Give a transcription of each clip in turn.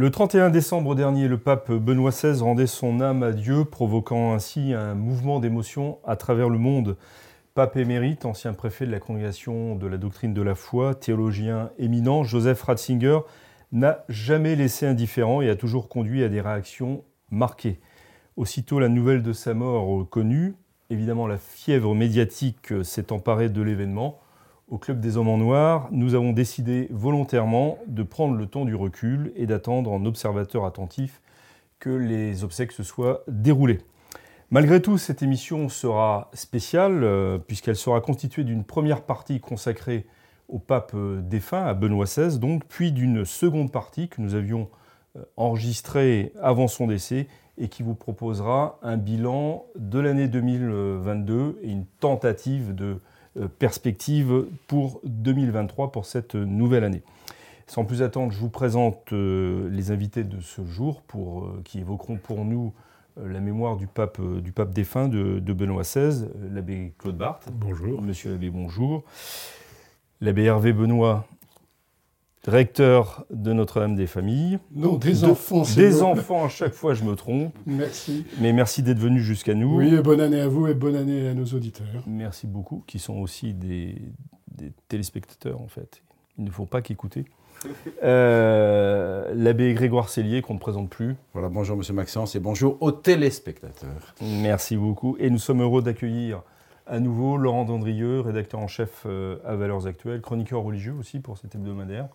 Le 31 décembre dernier, le pape Benoît XVI rendait son âme à Dieu, provoquant ainsi un mouvement d'émotion à travers le monde. Pape émérite, ancien préfet de la congrégation de la doctrine de la foi, théologien éminent, Joseph Ratzinger n'a jamais laissé indifférent et a toujours conduit à des réactions marquées. Aussitôt la nouvelle de sa mort connue, évidemment la fièvre médiatique s'est emparée de l'événement. Au Club des Hommes en Noir, nous avons décidé volontairement de prendre le temps du recul et d'attendre en observateur attentif que les obsèques se soient déroulées. Malgré tout, cette émission sera spéciale euh, puisqu'elle sera constituée d'une première partie consacrée au pape euh, défunt, à Benoît XVI, donc, puis d'une seconde partie que nous avions euh, enregistrée avant son décès et qui vous proposera un bilan de l'année 2022 et une tentative de perspective pour 2023 pour cette nouvelle année. Sans plus attendre, je vous présente les invités de ce jour pour, qui évoqueront pour nous euh, la mémoire du pape, euh, du pape défunt de, Benoît XVI, euh, l'abbé Claude Barthes. Bonjour. Monsieur l'abbé, bonjour. L'abbé Hervé Benoît, recteur de Notre-Dame des Familles. Non, des enfants. Des enfants, à chaque fois je me trompe. Merci. Mais merci d'être venu jusqu'à nous. Oui, et bonne année à vous et bonne année à nos auditeurs. Merci beaucoup, qui sont aussi des, des téléspectateurs en fait. Il ne faut pas qu'écouter. Euh, l'abbé Grégoire Cellier, qu'on ne présente plus. Voilà, bonjour Monsieur Maxence et bonjour aux téléspectateurs. Merci beaucoup. Et nous sommes heureux d'accueillir à nouveau Laurent Dandrieux, rédacteur en chef euh, à Valeurs Actuelles, chroniqueur religieux aussi pour cet hebdomadaire,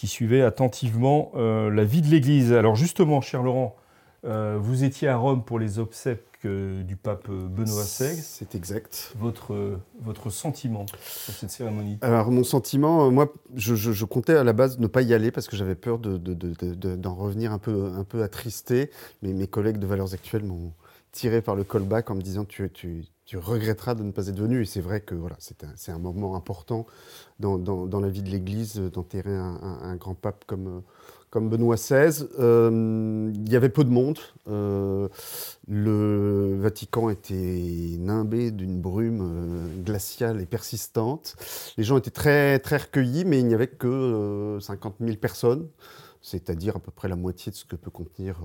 qui suivait attentivement euh, la vie de l'Église. Alors justement, cher Laurent, vous étiez à Rome pour les obsèques du pape Benoît XVI. C'est exact. Votre, votre sentiment sur cette cérémonie? Alors, mon sentiment, euh, moi, je, comptais à la base ne pas y aller parce que j'avais peur d'en de, de, revenir un peu, un peu attristé. Mais mes collègues de Valeurs Actuelles m'ont tiré par le callback en me disant tu, regretteras de ne pas être venu. Et c'est vrai que voilà, c'est un, moment important dans, la vie de l'Église d'enterrer un, un, grand pape comme comme Benoît XVI. Euh, il y avait peu de monde. Euh, le Vatican était nimbé d'une brume euh, glaciale et persistante. Les gens étaient très, très recueillis, mais il n'y avait que 50 000 personnes c'est-à-dire à peu près la moitié de ce que peut contenir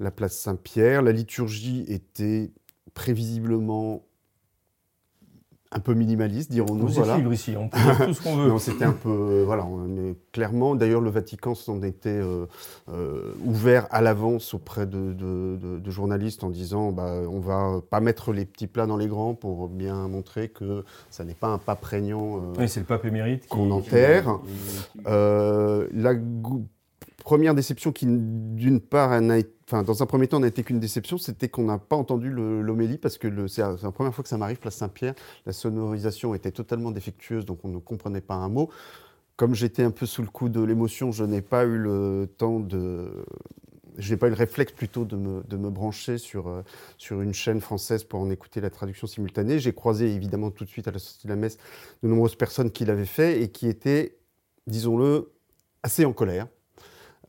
la place Saint-Pierre. La liturgie était prévisiblement un peu minimaliste, dirons-nous. Vous voilà. libre ici, on peut dire tout ce qu'on veut. non, c'était un peu, euh, voilà, mais clairement. D'ailleurs, le Vatican s'en était euh, euh, ouvert à l'avance auprès de, de, journalistes en disant, bah, on va pas mettre les petits plats dans les grands pour bien montrer que ça n'est pas un pape régnant. oui, c'est le pape émérite qu'on enterre. la première déception qui, d'une part, dans un premier temps, n'a été qu'une déception, c'était qu'on n'a pas entendu l'homélie parce que c'est la première fois que ça m'arrive, place Saint-Pierre. La sonorisation était totalement défectueuse, donc on ne comprenait pas un mot. Comme j'étais un peu sous le coup de l'émotion, je n'ai pas eu le temps de. Je n'ai pas eu le réflexe plutôt de me, de me brancher sur, euh, sur une chaîne française pour en écouter la traduction simultanée. J'ai croisé évidemment tout de suite à la sortie de la messe de nombreuses personnes qui l'avaient fait et qui étaient, disons-le, assez en colère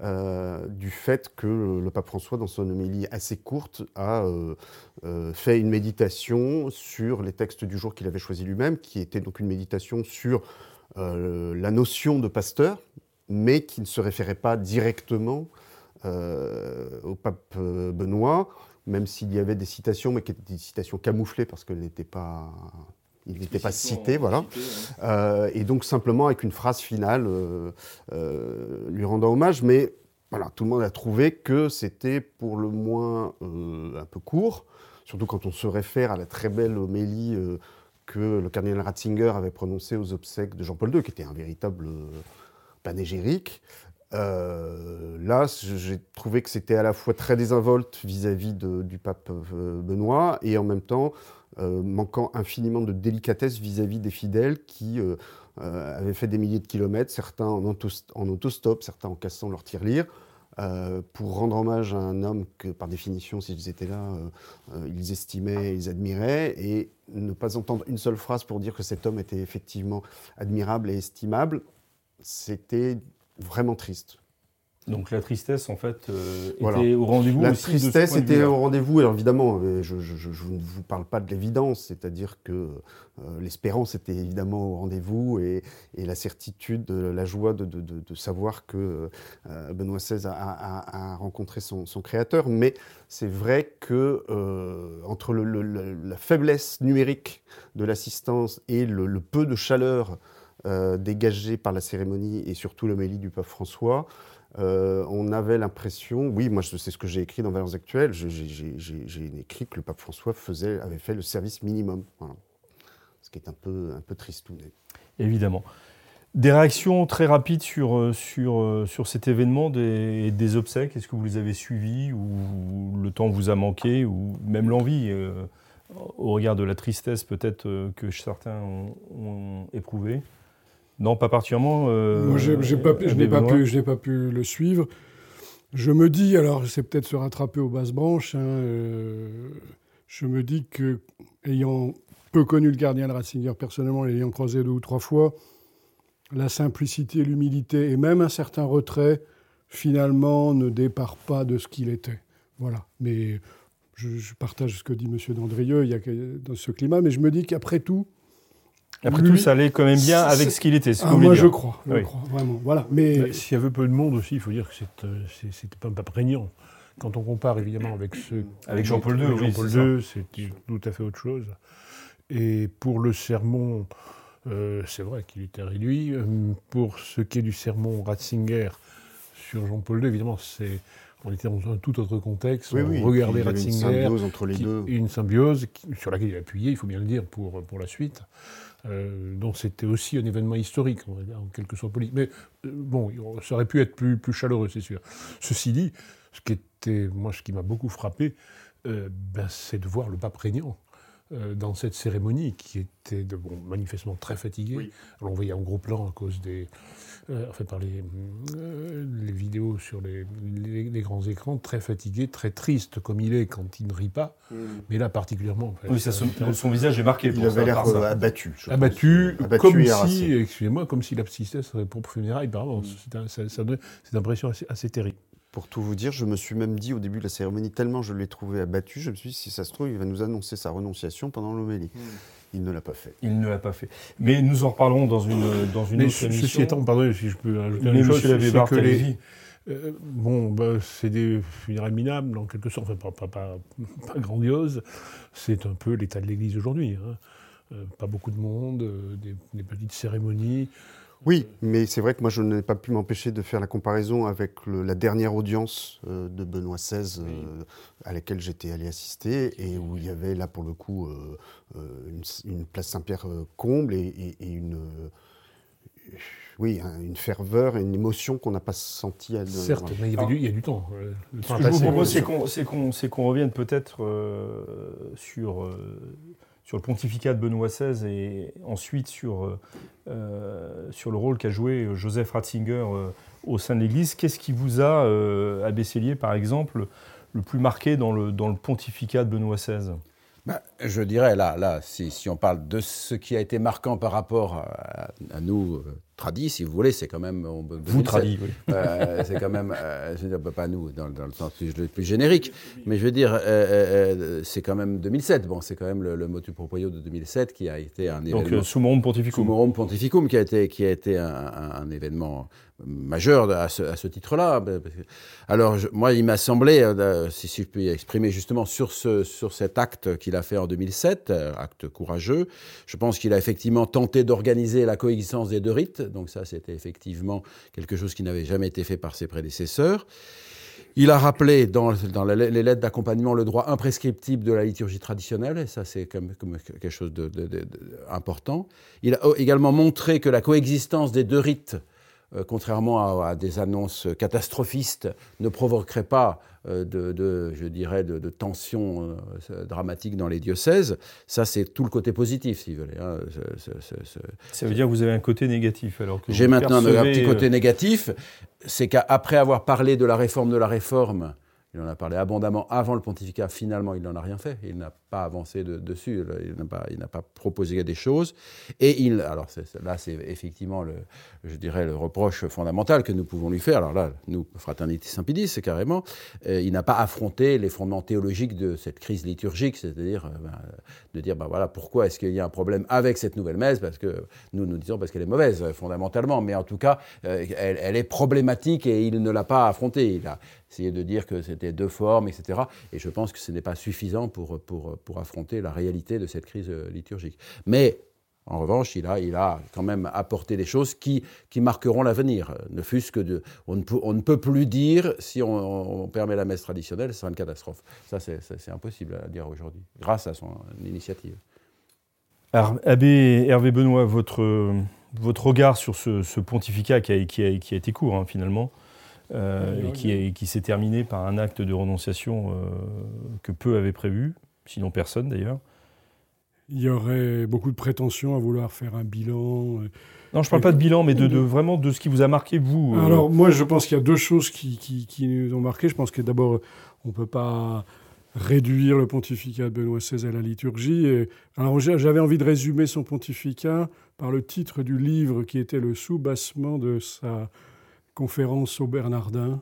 euh, du fait que le pape François, dans son homélie assez courte, a euh, euh, fait une méditation sur les textes du jour qu'il avait choisi lui-même, qui était donc une méditation sur la notion de pasteur, mais qui ne se référait pas directement au pape Benoît, même s'il y avait des citations, mais qui étaient des citations camouflées parce qu'elles n'étaient pas il n'était pas cité, voilà. Euh, et donc simplement avec une phrase finale euh, euh, lui rendant hommage, mais voilà, tout le monde a trouvé que c'était pour le moins un peu court, surtout quand on se réfère à la très belle homélie que le cardinal Ratzinger avait prononcée aux obsèques de Jean-Paul II, qui était un véritable panégyrique. là, j'ai trouvé que c'était à la fois très désinvolte vis-à-vis du pape Benoît et en même temps euh, manquant infiniment de délicatesse vis-à-vis des fidèles qui euh, euh, avaient fait des milliers de kilomètres, certains en, autostop, certains en cassant leur tirelire. euh, pour rendre hommage à un homme que, par définition, s'ils étaient là, ils estimaient, ils admiraient, et ne pas entendre une seule phrase pour dire que cet homme était effectivement admirable et estimable, c'était vraiment triste. Donc la tristesse, en fait, euh, était au rendez-vous La tristesse était au rendez-vous. Alors évidemment, euh, je, ne vous parle pas de l'évidence, c'est-à-dire que euh, l'espérance était évidemment au rendez-vous et, la certitude, la joie de, savoir que Benoît XVI a, rencontré son, créateur. Mais c'est vrai que entre la faiblesse numérique de l'assistance et le, peu de chaleur dégagée par la cérémonie et surtout l'homélie du pape François, euh, on avait l'impression, oui, moi c'est ce que j'ai écrit dans Valeurs Actuelles, j'ai écrit que le pape François faisait, avait fait le service minimum. Ce qui est un peu, un peu. Évidemment. Des réactions très rapides sur, euh, sur, euh, sur cet événement des, des obsèques? Est-ce que vous les avez suivis ou le temps vous a manqué ou même l'envie au regard de la tristesse peut-être que certains ont, ont éprouvé non, pas particulièrement. Euh, je n'ai pas, pu, pas pu le suivre. Je me dis, alors c'est peut-être se rattraper aux basses branches, hein, euh, je me dis que, ayant peu connu le gardien de Ratzinger personnellement, l'ayant croisé deux ou trois fois, la simplicité, l'humilité et même un certain retrait, finalement, ne départ pas de ce qu'il était. Voilà. Mais je, partage ce que dit M. Dandrieux il y a, dans ce climat, mais je me dis qu'après tout, après tout, ça allait quand même bien avec ce qu'il était. Ah, moi, je crois, je crois, vraiment. Voilà. Mais s'il y avait peu de monde aussi, il faut dire que c'était pas, pas prégnant. Quand on compare évidemment avec ceux avec Jean-Paul II, Jean-Paul II, c'est tout à fait autre chose. Et pour le sermon, euh, c'est vrai qu'il était réduit. Euh, pour ce qui est du sermon Ratzinger sur Jean-Paul II, évidemment, c'est on était dans un tout autre contexte. Oui, on regardait Ratzinger. Une symbiose entre les deux. Une symbiose sur laquelle il a appuyé, il faut bien le dire, pour, pour la suite. Euh, donc c'était aussi un événement historique, en quelque sorte politique. Mais euh, bon, ça aurait pu être plus, plus chaleureux, c'est sûr. Ceci dit, ce qui était, moi, ce qui m'a beaucoup frappé, euh, ben, c'est de voir le pape régnant dans cette cérémonie qui était de, bon, manifestement très fatigué. Alors on voyait en gros plan à cause des, euh, fait par les, euh, les, vidéos sur les, les, grands écrans, très fatigué, très triste comme il est quand il ne rit pas, mm. mais là particulièrement. oui, ça, son, visage est marqué. Il avait l'air euh, abattu. Abattu, comme si, excusez-moi, comme si l'abscissesse serait pour funérailles par avance. Mm. C'est cette impression assez, terrible. Pour tout vous dire, je me suis même dit au début de la cérémonie, tellement je l'ai trouvé abattu, je me suis dit, si ça se trouve, il va nous annoncer sa renonciation pendant l'homélie. Mm. Il ne l'a pas fait. Il ne l'a pas fait. Mais nous en reparlerons dans une, dans une autre émission. Ceci étant, pardon, si je peux ajouter une chose, c'est que les, euh, bon, bah, c'est des funérailles minables, en quelque sorte, enfin, pas, pas, pas, grandiose. C'est un peu l'état de l'Église aujourd'hui. Hein. Euh, pas beaucoup de monde, euh, des, des, petites cérémonies. Oui, mais c'est vrai que moi je n'ai pas pu m'empêcher de faire la comparaison avec la dernière audience euh, de Benoît XVI euh, à laquelle j'étais allé assister et où il y avait là pour le coup euh, une, place Saint-Pierre comble et, une, oui, une ferveur et une émotion qu'on n'a pas sentie. À, Certes, mais il y, a du, temps. Ce que je vous propose, c'est qu'on revienne peut-être sur sur le pontificat de Benoît XVI et ensuite sur, euh, euh, sur le rôle qu'a joué Joseph Ratzinger euh, au sein de l'Église. Qu'est-ce qui vous a, à Besselier par exemple, le plus marqué dans le, dans le pontificat de Benoît XVI bah, je dirais, là, là si, on parle de ce qui a été marquant par rapport à nous, tradit, si vous voulez, c'est quand même. vous tradit, oui. Euh, c'est quand même, euh, je veux dire, pas nous, dans, le sens plus, plus, générique, mais je veux dire, euh, c'est quand même 2007. Bon, c'est quand même le, le motu proprio de 2007 qui a été un événement. Donc, Summorum Pontificum. Summorum Pontificum, qui a été, qui a été un, un, événement majeur à ce, titre-là. Alors, moi, il m'a semblé, si, si, je peux exprimer justement sur, ce, sur cet acte qu'il a fait en 2007, acte courageux, je pense qu'il a effectivement tenté d'organiser la coexistence des deux rites donc ça c'était effectivement quelque chose qui n'avait jamais été fait par ses prédécesseurs. Il a rappelé dans, les lettres d'accompagnement le droit imprescriptible de la liturgie traditionnelle, et ça c'est comme, quelque chose d'important. Il a également montré que la coexistence des deux rites contrairement à, des annonces catastrophistes, ne provoquerait pas euh, de, je dirais, de, tensions euh, dramatiques dans les diocèses. Ça, c'est tout le côté positif, si vous voulez. Hein. Ça veut dire que vous avez un côté négatif alors J'ai maintenant un petit côté négatif, c'est qu'après avoir parlé de la réforme de la réforme, il en a parlé abondamment avant le pontificat. Finalement, il n'en a rien fait. Il n'a pas avancé dessus. Il n'a pas, proposé des choses. Et il, alors là, c'est effectivement le, je dirais, le reproche fondamental que nous pouvons lui faire. Alors là, nous, Fraternité Saint-Pédis, c'est carrément, euh, il n'a pas affronté les fondements théologiques de cette crise liturgique, c'est-à-dire euh, ben, de dire, ben voilà, pourquoi est-ce qu'il y a un problème avec cette nouvelle messe? Parce que nous nous disons parce qu'elle est mauvaise fondamentalement, mais en tout cas, euh, elle, elle, est problématique et il ne l'a pas affrontée. Il a, essayer de dire que c'était deux formes, etc. Et je pense que ce n'est pas suffisant pour, pour, pour affronter la réalité de cette crise euh, liturgique. Mais en revanche, il a, il a quand même apporté des choses qui, qui marqueront l'avenir. Ne fût-ce que de. On ne, peut, on ne, peut, plus dire, si on, permet la messe traditionnelle, ce sera une catastrophe. Ça, c'est impossible à dire aujourd'hui, grâce à son initiative. Alors, Abbé Hervé Benoît, votre, votre regard sur ce, pontificat qui a, qui, a, qui a, été court, hein, finalement, euh, et qui, qui s'est terminé par un acte de renonciation euh, que peu avaient prévu, sinon personne d'ailleurs. Il y aurait beaucoup de prétentions à vouloir faire un bilan. Euh, non, je ne parle pas de bilan, mais de, vraiment de ce qui vous a marqué, vous. Alors, moi, je pense qu'il y a deux choses qui, qui, nous ont marqué. Je pense que d'abord, on ne peut pas réduire le pontificat de Benoît XVI à la liturgie. Et, alors, j'avais envie de résumer son pontificat par le titre du livre qui était le soubassement de sa conférence au Bernardin,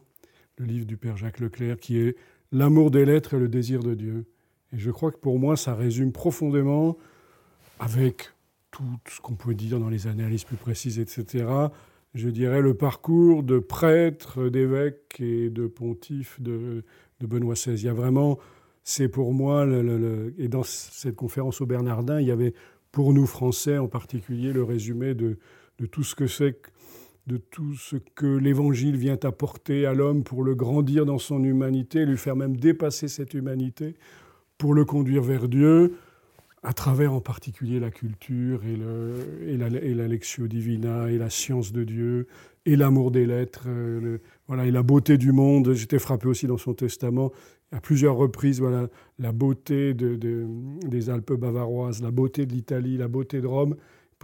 le livre du Père Jacques Leclerc, qui est L'amour des lettres et le désir de Dieu. Et je crois que pour moi, ça résume profondément, avec tout ce qu'on peut dire dans les analyses plus précises, etc., je dirais le parcours de prêtre, d'évêque et de pontife de, Benoît XVI. Il y a vraiment, c'est pour moi, et dans cette conférence au Bernardin, il y avait pour nous Français en particulier le résumé de, de tout ce que c'est de tout ce que l'Évangile vient apporter à l'homme pour le grandir dans son humanité, lui faire même dépasser cette humanité, pour le conduire vers Dieu, à travers en particulier la culture et, la, Lectio Divina et la science de Dieu et l'amour des lettres, euh, voilà, et la beauté du monde. J'étais frappé aussi dans son testament à plusieurs reprises, voilà, la beauté de, des Alpes bavaroises, la beauté de l'Italie, la beauté de Rome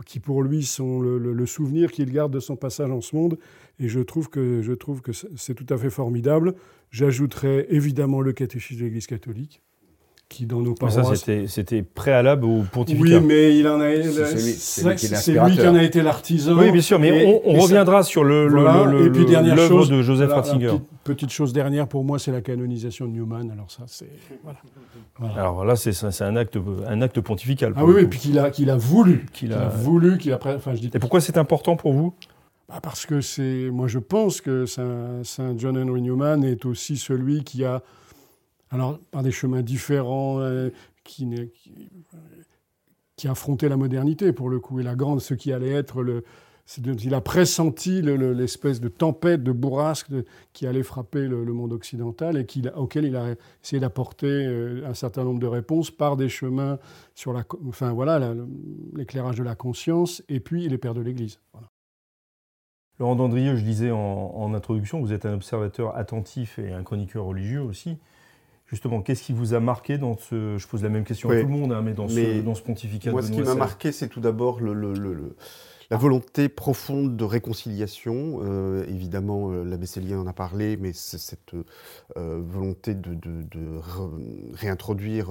qui pour lui sont le, souvenir qu'il garde de son passage en ce monde. Et je trouve que, je trouve que c'est tout à fait formidable. J'ajouterais évidemment le catéchisme de l'Église catholique qui dans nos paroisses... Ça, c'était préalable au pontificat. Oui, mais il en a... C'est lui, qui en a été l'artisan. Oui, bien sûr, mais on, reviendra sur le, et puis dernière chose de Joseph Ratzinger. Petite, chose dernière pour moi, c'est la canonisation de Newman. Alors ça, c'est... Voilà. Alors là, c'est un acte, un acte pontifical. Ah oui, et puis qu'il a, qu'il a voulu. Qu'il a... voulu, qu'il a... Enfin, je dis... Et pourquoi c'est important pour vous? Bah parce que c'est... Moi, je pense que Saint, Saint John Henry Newman est aussi celui qui a alors par des chemins différents, euh, qui, qui, affrontaient la modernité pour le coup, et la grande, ce qui allait être le... Il a pressenti l'espèce de tempête, de bourrasque qui allait frapper le, monde occidental et auquel il a essayé d'apporter euh, un certain nombre de réponses par des chemins sur la, enfin voilà, l'éclairage de la conscience et puis les pères de l'Église. Laurent Dandrieux, je disais en, introduction, vous êtes un observateur attentif et un chroniqueur religieux aussi. Justement, qu'est-ce qui vous a marqué dans ce. Je pose la même question à tout le monde, hein, mais dans, ce, dans ce pontificat Moi, ce qui m'a marqué, c'est tout d'abord le, la volonté profonde de réconciliation. Euh, évidemment, euh, l'abbé Célien en a parlé, mais cette euh, volonté de, réintroduire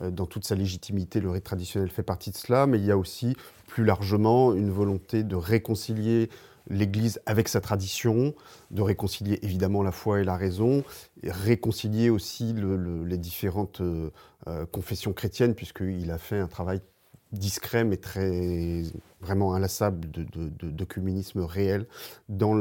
dans toute sa légitimité le rite traditionnel fait partie de cela, mais il y a aussi plus largement une volonté de réconcilier l'Église avec sa tradition, de réconcilier évidemment la foi et la raison, et réconcilier aussi les différentes euh, euh, confessions chrétiennes, puisqu'il a fait un travail discret mais très vraiment inlassable de, communisme réel dans,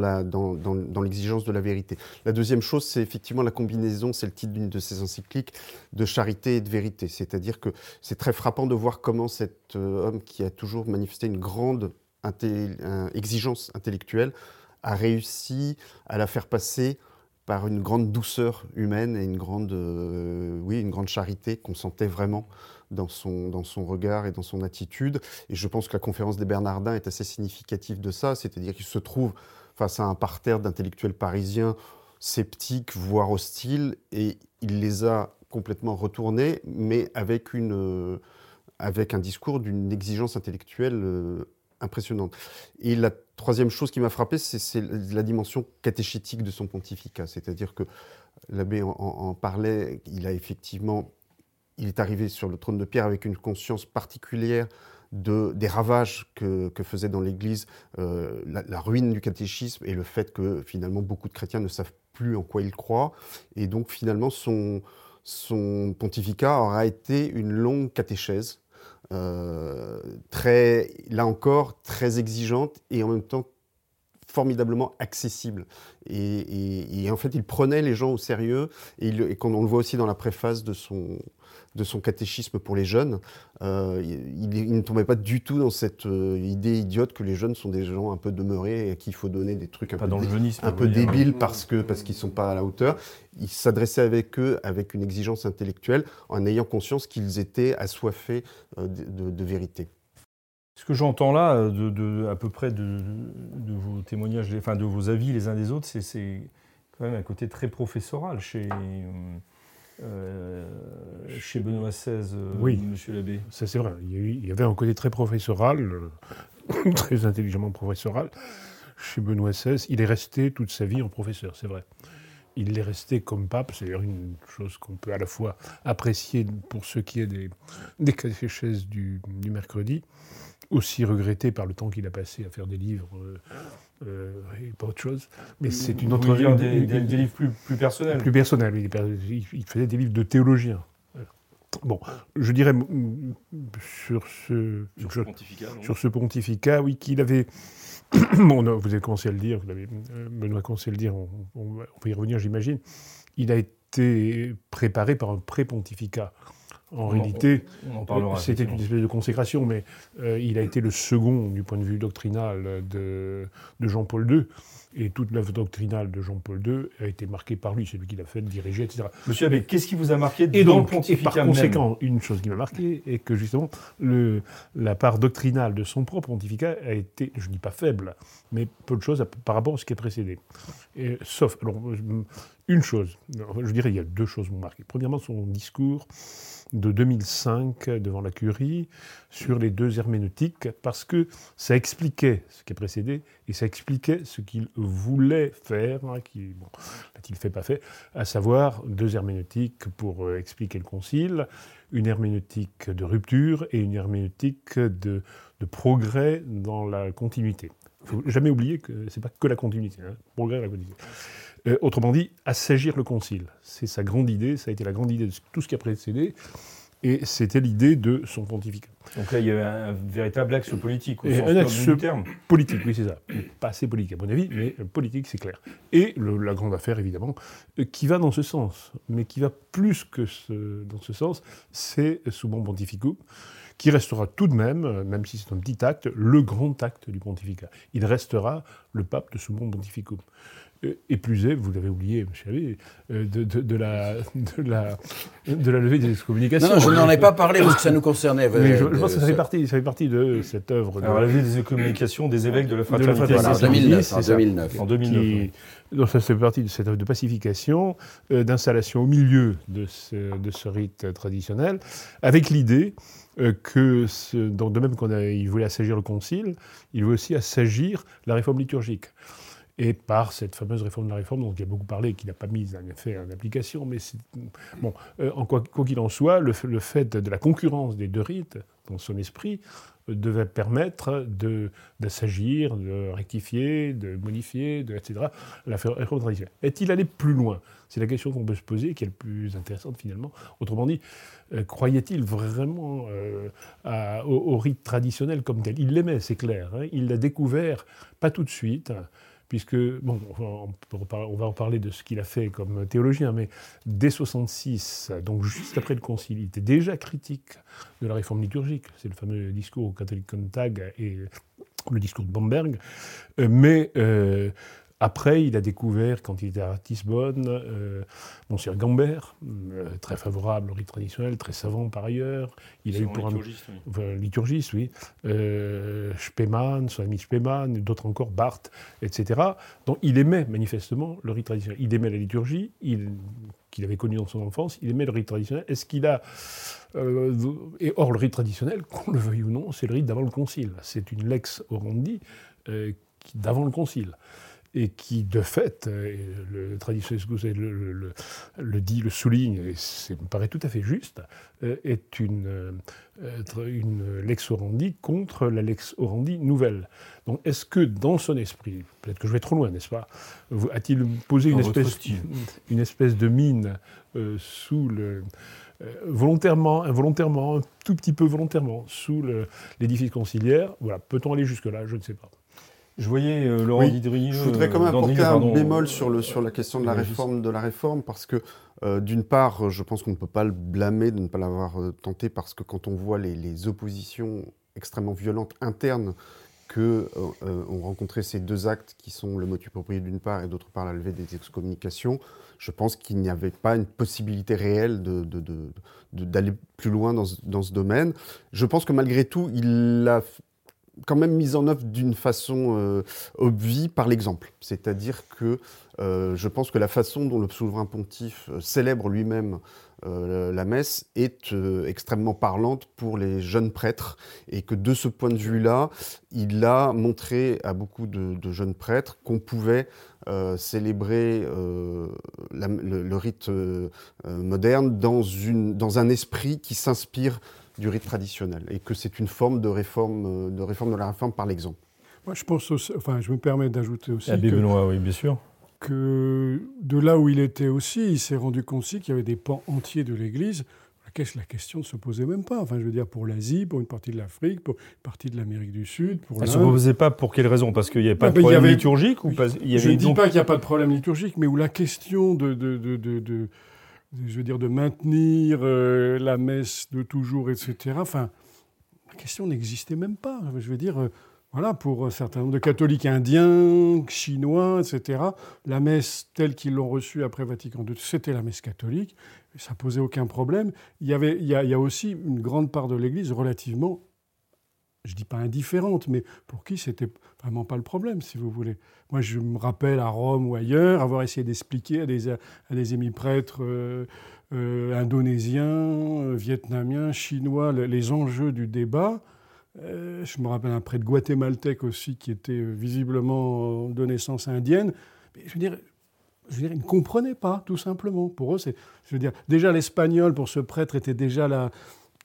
l'exigence de la vérité. La deuxième chose, c'est effectivement la combinaison, c'est le titre d'une de ses encycliques, de charité et de vérité. C'est-à-dire que c'est très frappant de voir comment cet euh, homme qui a toujours manifesté une grande exigence intellectuelle, a réussi à la faire passer par une grande douceur humaine et une grande, euh, oui, une grande charité qu'on sentait vraiment dans son, dans son regard et dans son attitude. Et je pense que la conférence des Bernardins est assez significative de ça, c'est-à-dire qu'il se trouve face à un parterre d'intellectuels parisiens sceptiques, voire hostiles, et il les a complètement retournés, mais avec, une, avec un discours d'une exigence intellectuelle impressionnante. Et la troisième chose qui m'a frappé, c'est la dimension catéchétique de son pontificat. C'est-à-dire que l'abbé en, parlait, il a effectivement, il est arrivé sur le trône de Pierre avec une conscience particulière de, des ravages que, faisait dans l'Église euh, la, ruine du catéchisme et le fait que finalement beaucoup de chrétiens ne savent plus en quoi ils croient. Et donc finalement son, pontificat aura été une longue catéchèse très, là encore, très exigeante et en même temps formidablement accessible. Et, en fait, il prenait les gens au sérieux, et, il, on le voit aussi dans la préface de son, de son catéchisme pour les jeunes, euh, il, ne tombait pas du tout dans cette euh, idée idiote que les jeunes sont des gens un peu demeurés et qu'il faut donner des trucs un peu, dans le un peu débiles parce qu'ils parce qu'ils ne sont pas à la hauteur. Il s'adressait avec eux avec une exigence intellectuelle en ayant conscience qu'ils étaient assoiffés euh, de, de, vérité. Ce que j'entends là, de, à peu près de, vos témoignages, enfin de vos avis les uns des autres, c'est quand même un côté très professoral chez, euh, chez Benoît XVI, euh, oui, Monsieur l'abbé. Ça c'est vrai. Il y, avait un côté très professoral, euh, très intelligemment professoral. Chez Benoît XVI, il est resté toute sa vie en professeur, c'est vrai. Il est resté comme pape, c'est une chose qu'on peut à la fois apprécier pour ce qui est des, des catéchèses du, du mercredi, aussi regretté par le temps qu'il a passé à faire des livres euh, et pas autre chose. Mais c'est une autre. Dire des, des, livres plus, plus, personnels. Plus personnels. Il, il faisait des livres de théologiens. Bon, je dirais sur ce, sur ce pontificat, sur ce pontificat, oui, qu'il avait. bon, vous avez commencé à le dire, vous avez, euh, Benoît a commencé à le dire, on, on va y revenir, j'imagine. Il a été préparé par un pré-pontificat. En réalité, c'était une espèce de consécration, mais euh, il a été le second du point de vue doctrinal de, Jean-Paul II. Et toute l'œuvre doctrinale de Jean-Paul II a été marquée par lui, c'est lui qui l'a fait, diriger, etc. Monsieur Abbé, qu'est-ce qui vous a marqué et dans le pontificat Et par conséquent, une chose qui m'a marqué est que justement, le, la part doctrinale de son propre pontificat a été, je ne dis pas faible, mais peu de choses par rapport à ce qui a précédé. Et, sauf, alors, une chose, je dirais, il y a deux choses qui m'ont marqué. Premièrement, son discours de 2005 devant la Curie sur les deux herméneutiques, parce que ça expliquait ce qui a précédé et ça expliquait ce qu'il voulait faire, hein, qui, bon, l'a-t-il fait, pas fait, à savoir deux herméneutiques pour euh, expliquer le concile, une herméneutique de rupture et une herméneutique de, progrès dans la continuité. Il faut jamais oublier que c'est pas que la continuité, hein, progrès et la continuité. Euh, autrement dit, assagir le concile. C'est sa grande idée, ça a été la grande idée de tout ce qui a précédé, et c'était l'idée de son pontificat. Donc là, il y avait un véritable axe politique, au sens un axe du terme. politique, oui, c'est ça. Pas assez politique, à mon avis, mais politique, c'est clair. Et la grande affaire, évidemment, euh, qui va dans ce sens, mais qui va plus que dans ce sens, c'est sous bon pontificum, qui restera tout de même, même si c'est un petit acte, le grand acte du pontificat. Il restera le pape de Soubon Pontificum. Euh, et plus est, vous l'avez oublié, monsieur Abbé, euh, de, de, la, de, la, de la levée des excommunications. Non, je n'en ai pas parlé parce que ça nous concernait. Mais je, pense que ça fait, partie, ça fait partie de cette œuvre. Alors, la levée des excommunications des évêques de la fraternité. en 2009. En 2009. En 2009 donc ça fait partie de cette œuvre de pacification, euh, d'installation au milieu de ce, de ce rite traditionnel, avec l'idée que, ce, donc de même qu'il voulait assagir le concile, il veut aussi assagir la réforme liturgique et par cette fameuse réforme de la réforme dont il a beaucoup parlé et qu'il n'a pas mise en effet en application. Mais bon, euh, en quoi qu'il en soit, le, fait de la concurrence des deux rites dans son esprit euh, devait permettre de, de, rectifier, de modifier, etc. la réforme traditionnelle. Est-il allé plus loin? C'est la question qu'on peut se poser, qui est la plus intéressante finalement. Autrement dit, euh, croyait-il vraiment au, au, rite traditionnel comme tel? Il l'aimait, c'est clair. Hein. il l'a découvert, pas tout de suite puisque, bon, on va en parler de ce qu'il a fait comme théologien, mais dès 66, donc juste après le Concile, il était déjà critique de la réforme liturgique. C'est le fameux discours au Contag et le discours de Bamberg. Euh, mais euh, après, il a découvert, quand il était à Tisbonne, euh, Monsieur Gambert, euh, très favorable au rite traditionnel, très savant par ailleurs. Il a eu pour liturgiste, un oui. liturgiste, oui. Euh, Spemann, son ami Spemann, d'autres encore, Barthes, etc. Donc il aimait manifestement le rite traditionnel. Il aimait la liturgie, qu'il avait connue dans son enfance, il aimait le rite traditionnel. Est-ce qu'il a euh, et or, le rite traditionnel, qu'on le veuille ou non, c'est le rite d'avant le concile. C'est une lex orandi d'avant le concile et qui, de fait, euh, le traditionnel le, le, le, dit, le souligne, et ça me paraît tout à fait juste, euh, est une, euh, une lex orandi contre la lex orandi nouvelle. Donc, est-ce que dans son esprit, peut-être que je vais trop loin, n'est-ce pas, a-t-il posé une espèce, une espèce de mine sous le volontairement, involontairement, un tout petit peu volontairement, sous l'édifice conciliaire? Voilà, peut-on aller jusque-là? Je ne sais pas. Je voyais euh, Laurent oui. Je voudrais quand même euh, apporter un bémol sur, le, sur la question de la réforme de la réforme, parce que euh, d'une part, je pense qu'on ne peut pas le blâmer de ne pas l'avoir tenté, parce que quand on voit les, oppositions extrêmement violentes internes que ont rencontré ces deux actes, qui sont le motu proprio d'une part et d'autre part la levée des excommunications, je pense qu'il n'y avait pas une possibilité réelle d'aller de, de, plus loin dans, dans, ce domaine. Je pense que malgré tout, il a quand même mise en œuvre d'une façon euh, obvie par l'exemple. C'est-à-dire que euh, je pense que la façon dont le souverain pontife euh, célèbre lui-même la messe est extrêmement parlante pour les jeunes prêtres et que de ce point de vue-là, il a montré à beaucoup de, jeunes prêtres qu'on pouvait célébrer le, rite moderne dans, un esprit qui s'inspire du rite traditionnel et que c'est une forme de réforme, euh, de réforme de la réforme par l'exemple. Moi, je pense enfin, je me permets d'ajouter aussi. que, Benoît, oui, bien sûr. Que de là où il était aussi, il s'est rendu compte aussi qu'il y avait des pans entiers de l'Église la question ne se posait même pas. Enfin, je veux dire, pour l'Asie, pour une partie de l'Afrique, pour une partie de l'Amérique du Sud. Pour Elle ne se posait pas pour quelle raison? Parce qu'il n'y avait pas de problème liturgique ou pas, il y avait Je ne dis pas qu'il n'y a pas de problème liturgique, mais où la question de, de, de, de je veux dire, de maintenir euh, la messe de toujours, etc. Enfin, la question n'existait même pas. Je veux dire, euh, voilà, pour un certain nombre de catholiques indiens, chinois, etc., la messe telle qu'ils l'ont reçue après Vatican II, c'était la messe catholique. Ça posait aucun problème. Il y, avait, il y a aussi une grande part de l'Église relativement je dis pas indifférente, mais pour qui c'était vraiment pas le problème, si vous voulez. Moi, je me rappelle à Rome ou ailleurs avoir essayé d'expliquer à des, à des émis prêtres euh, euh, indonésiens, euh, vietnamiens, chinois les, enjeux du débat. je me rappelle un prêtre guatémaltèque aussi qui était visiblement de naissance indienne. Je veux dire, je veux dire, ils ne comprenaient pas, tout simplement. Pour eux, c'est, je veux dire, déjà l'espagnol pour ce prêtre était déjà la,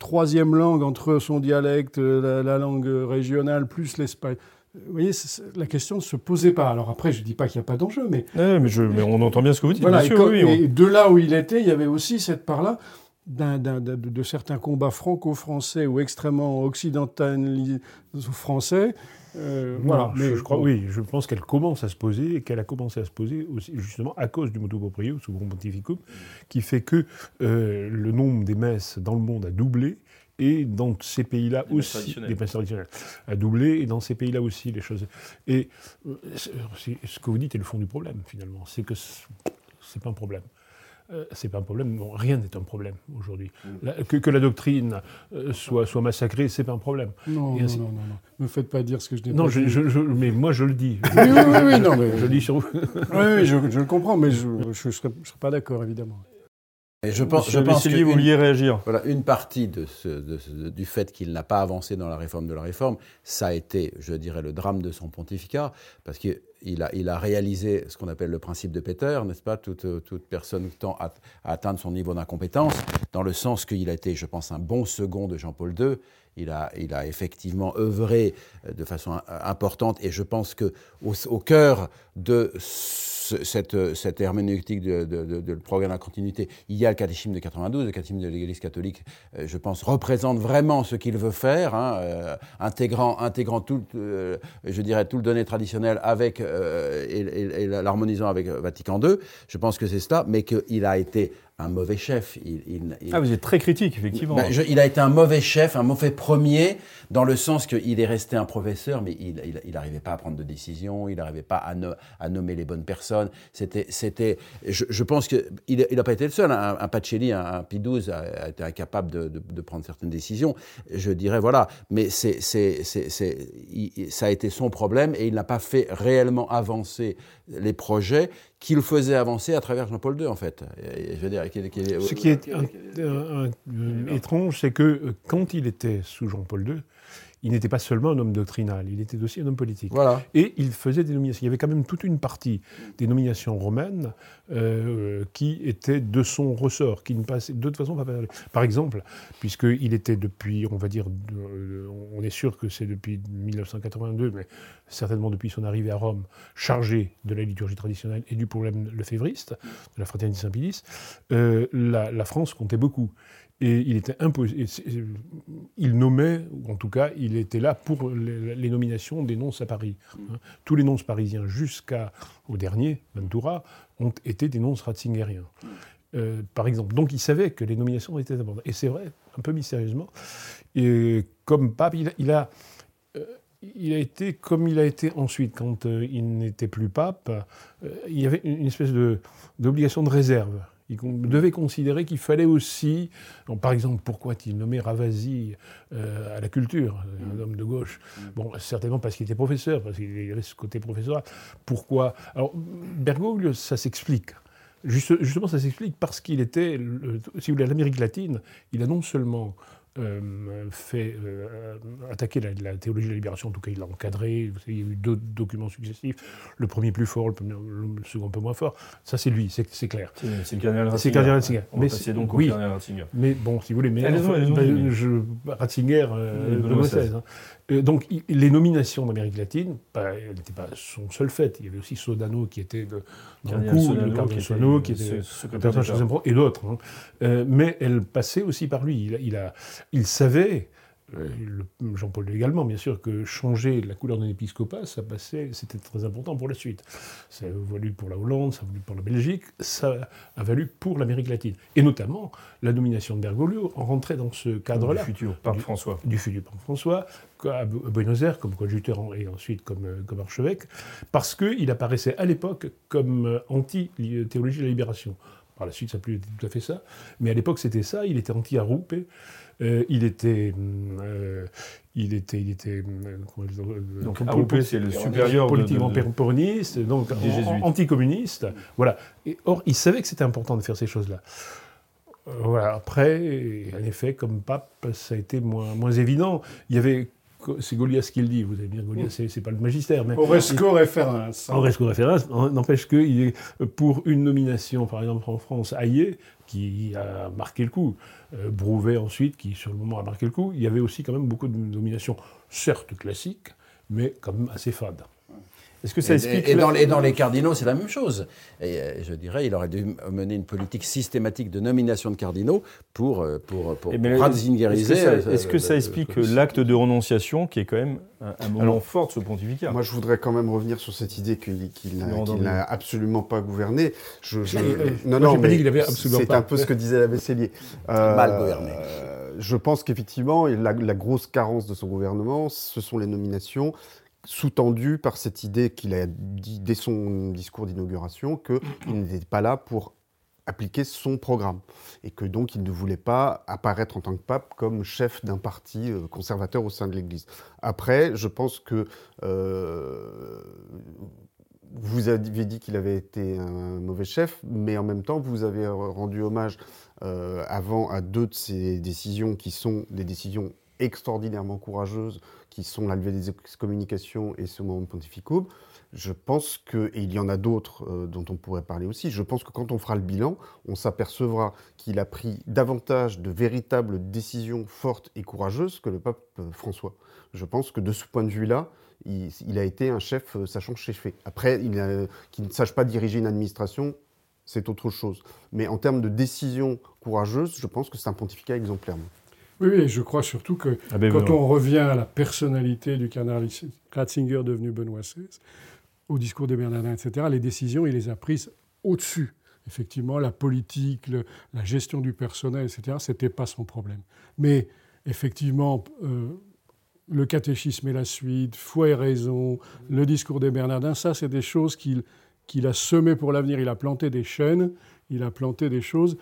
troisième langue entre son dialecte, la, langue régionale, plus l'espagnol. Vous voyez, la question ne se posait pas. Alors après, je ne dis pas qu'il n'y a pas d'enjeu, mais... mais, mais, on entend bien ce que vous dites. Voilà, et, de là où il était, il y avait aussi cette part-là de, certains combats franco-français ou extrêmement occidentalisés français. Euh, voilà, mais je, crois, oui, je pense qu'elle commence à se poser et qu'elle a commencé à se poser aussi justement à cause du motu proprio, Grand Pontificum, qui fait que euh, le nombre des messes dans le monde a doublé et dans ces pays-là aussi, des messes traditionnelles, a doublé, et dans ces pays-là aussi, les choses. Et euh, ce que vous dites est le fond du problème, finalement. C'est que c'est pas un problème. Euh, c'est pas un problème. rien n'est un problème aujourd'hui. Mm. Que, la doctrine euh, soit, soit massacrée, c'est pas un problème. Non, non, non, non, Ne me faites pas dire ce que je dis. Non, mais moi je le dis. oui, oui, oui, non, mais je le dis sur vous. oui, je, le comprends, mais je ne serais, pas d'accord, évidemment. Et je pense, je pense que vous vouliez réagir. Voilà, une partie de du fait qu'il n'a pas avancé dans la réforme de la réforme, ça a été, je dirais, le drame de son pontificat, parce que il a, réalisé ce qu'on appelle le principe de Peter, n'est-ce pas? Toute, personne tend à, atteindre son niveau d'incompétence, dans le sens qu'il a été, je pense, un bon second de Jean-Paul II. Il a, effectivement œuvré de façon importante, et je pense que au, au cœur de cette, cette, herméneutique de, de, programme de la continuité, il y a le catéchisme de 92, le catéchisme de l'Église catholique, euh, je pense, représente vraiment ce qu'il veut faire, hein, euh, intégrant, intégrant tout, euh, je dirais, tout le donné traditionnel avec, et, l'harmonisant avec Vatican II. Je pense que c'est cela, mais qu'il a été un mauvais chef. Il, Ah, vous êtes très critique, effectivement. Ben, il a été un mauvais chef, un mauvais premier, dans le sens qu'il est resté un professeur, mais il n'arrivait pas à prendre de décision, il n'arrivait pas à, à, nommer les bonnes personnes. C'était, c'était, je, je pense qu'il n'a pas été le seul. Un, un Pacelli, un, un P12 a, été incapable de, de, prendre certaines décisions. Je dirais, voilà. Mais c'est, c'est, c'est, ça a été son problème et il n'a pas fait réellement avancer les projets qu'il faisait avancer à travers Jean-Paul II, en fait. je veux dire, Ce qui est étrange, c'est que euh, quand il était sous Jean-Paul II, il n'était pas seulement un homme doctrinal, il était aussi un homme politique. Voilà. Et il faisait des nominations. Il y avait quand même toute une partie des nominations romaines euh, qui étaient de son ressort, qui ne passaient de toute façon pas par exemple, puisqu'il était depuis, on va dire, on est sûr que c'est depuis 1982, mais certainement depuis son arrivée à Rome, chargé de la liturgie traditionnelle et du problème lefévriste, de la fraternité Saint-Pédis, euh, la, la France comptait beaucoup. Et il était imposé. Il nommait, ou en tout cas, il était là pour les, nominations des nonces à Paris. Hein. Tous les nonces parisiens, jusqu'au dernier, Ventura, ont été des nonces ratzingeriens. Euh, par exemple. Donc il savait que les nominations étaient importantes. Et c'est vrai, un peu mystérieusement. Et comme pape, il, a, euh, il a été comme il a été ensuite, quand euh, il n'était plus pape, il y avait une espèce d'obligation de réserve. Il devait considérer qu'il fallait aussi, par exemple, pourquoi a-t-il nommé Ravasi euh, à la culture, un homme de gauche? Bon, certainement parce qu'il était professeur, parce qu'il avait ce côté professeur. Pourquoi? Alors, Bergoglio, ça s'explique. justement, ça s'explique parce qu'il était, si vous voulez, l'Amérique latine, il a non seulement euh, fait euh, attaquer la, théologie de la libération, en tout cas il l'a encadré, il y a eu deux documents successifs, le premier plus fort, le, second un peu moins fort, ça c'est lui, c'est clair. C'est le cardinal Ratzinger. C'est le Ratzinger. On mais c'est donc au oui, cardinal Ratzinger. Mais bon, si vous voulez, mais ben, je, Ratzinger, euh, 16, donc les nominations d'Amérique latine, bah, elles n'étaient pas son seul fait. Il y avait aussi Sodano qui était de, dans le coup, le cardinal Sodano qui était secrétaire et d'autres. Hein. Mais elles passaient aussi par lui. Il, il, a, il savait Jean-Paul également, bien sûr, que changer la couleur d'un épiscopat, ça passait, c'était très important pour la suite. Ça a valu pour la Hollande, ça a valu pour la Belgique, ça a valu pour l'Amérique latine. Et notamment, la nomination de Bergoglio rentrait dans ce cadre-là. Du futur pape François. Du futur pape François, à Buenos Aires, comme coadjuteur et ensuite comme, euh, comme archevêque, parce qu'il apparaissait à l'époque comme euh, anti-théologie de la libération. Par la suite, ça n'a plus été tout à fait ça. Mais à l'époque, c'était ça. Il était anti-Aroupe. Euh, il était. Euh, il était. Il était euh, donc, Aroupe, c'est le supérieur. Politiquement de, de, donc anticommuniste. Voilà. Et, or, il savait que c'était important de faire ces choses-là. voilà. Après, en effet, comme pape, ça a été moins, moins évident. Il y avait c'est Goliath qui le dit, vous avez bien Goliath, c'est pas le magistère. Mais Oresco référence. Oresco référence, n'empêche que pour une nomination, par exemple en France, Hayé, qui a marqué le coup, euh, Brouvet ensuite, qui sur le moment a marqué le coup, il y avait aussi quand même beaucoup de nominations, certes classiques, mais quand même assez fades. Est-ce que ça explique et, dans, les cardinaux, c'est la même chose. Et euh, je dirais, il aurait dû mener une politique systématique de nomination de cardinaux pour euh, pour pour, Est-ce que ça, explique l'acte de renonciation, qui est quand même un, moment fort de ce pontificat? Moi, je voudrais quand même revenir sur cette idée qu'il n'a absolument pas gouverné. Je, non, non, mais c'est un peu ce que disait l'abbé Cellier. Mal gouverné. je pense qu'effectivement, la, la grosse carence de son gouvernement, ce sont les nominations sous-tendu par cette idée qu'il a dit dès son discours d'inauguration qu'il n'était pas là pour appliquer son programme et que donc il ne voulait pas apparaître en tant que pape comme chef d'un parti euh, conservateur au sein de l'Église. Après, je pense que euh, vous avez dit qu'il avait été un mauvais chef, mais en même temps, vous avez rendu hommage euh, avant à deux de ces décisions qui sont des décisions extraordinairement courageuses qui sont la levée des excommunications et ce moment pontificaux, je pense que, et il y en a d'autres euh, dont on pourrait parler aussi, je pense que quand on fera le bilan, on s'apercevra qu'il a pris davantage de véritables décisions fortes et courageuses que le pape euh, François. Je pense que de ce point de vue-là, il, a été un chef euh, sachant fait. Après, qu'il ne sache pas diriger une administration, c'est autre chose. Mais en termes de décisions courageuses, je pense que c'est un pontificat exemplaire. Oui, je crois surtout que ah ben quand on revient à la personnalité du cardinal Ratzinger devenu Benoît XVI, au discours des Bernardins, etc., les décisions, il les a prises au-dessus effectivement, la politique, la gestion du personnel, etc., ce n'était pas son problème. Mais effectivement, euh, le catéchisme et la suite, foi et raison, le discours des Bernardins, ça, c'est des choses qu'il qu'il a semées pour l'avenir. Il a planté des chaînes, il a planté des choses.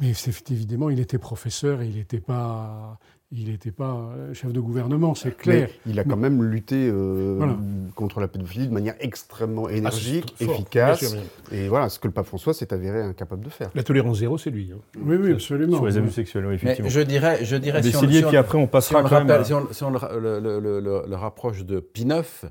Mais évidemment, il était professeur et il n'était pas, il n'était pas chef de gouvernement, c'est clair. il a quand même lutté euh, contre la pédophilie de manière extrêmement énergique, efficace. et voilà, ce que le pape François s'est avéré incapable de faire. La tolérance zéro, c'est lui. Hein. Oui, oui, absolument. Sur les abus sexuels, effectivement. je dirais, je dirais. si on, puis après on passera si on, si on, si on le, rapproche de Pineuf,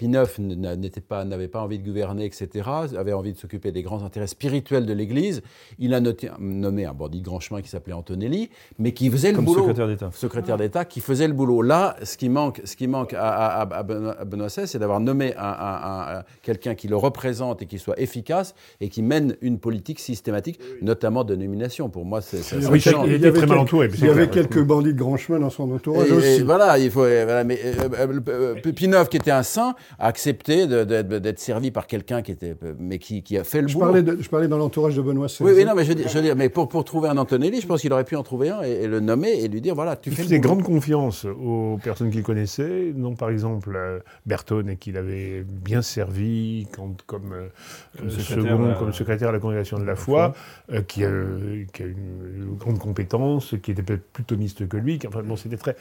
Pineuf n'était pas, n'avait pas envie de gouverner, etc. Avait envie de s'occuper des grands intérêts spirituels de l'Église. Il a nommé un bandit de grand chemin qui s'appelait Antonelli, mais qui faisait le boulot. Secrétaire d'État secrétaire d'État qui faisait le boulot. Là, ce qui manque, ce qui manque à, Benoît XVI, c'est d'avoir nommé un, quelqu'un qui le représente et qui soit efficace et qui mène une politique systématique, notamment de nomination. Pour moi, c'est ça. Oui, il, était très mal entouré. Il y avait quelques bandits de grand chemin dans son entourage aussi. voilà, il faut. mais euh, euh, Pinov, qui était un saint, a accepté d'être servi par quelqu'un qui était, mais qui, a fait le je boulot. Parlais je parlais dans l'entourage de Benoît. Oui, oui, non, mais je, veux dire, mais pour, pour trouver un Antonelli, je pense qu'il aurait pu en trouver un et, le nommer et lui dire voilà, tu il faisait grande confiance aux personnes qu'il connaissait, non par exemple euh, Bertone, et qu'il avait bien servi comme, comme, euh, second, comme secrétaire à la congrégation de la foi, euh, qui, a, qui, a, une, grande compétence, qui était peut-être plus thomiste que lui, qui, enfin bon, c'était très,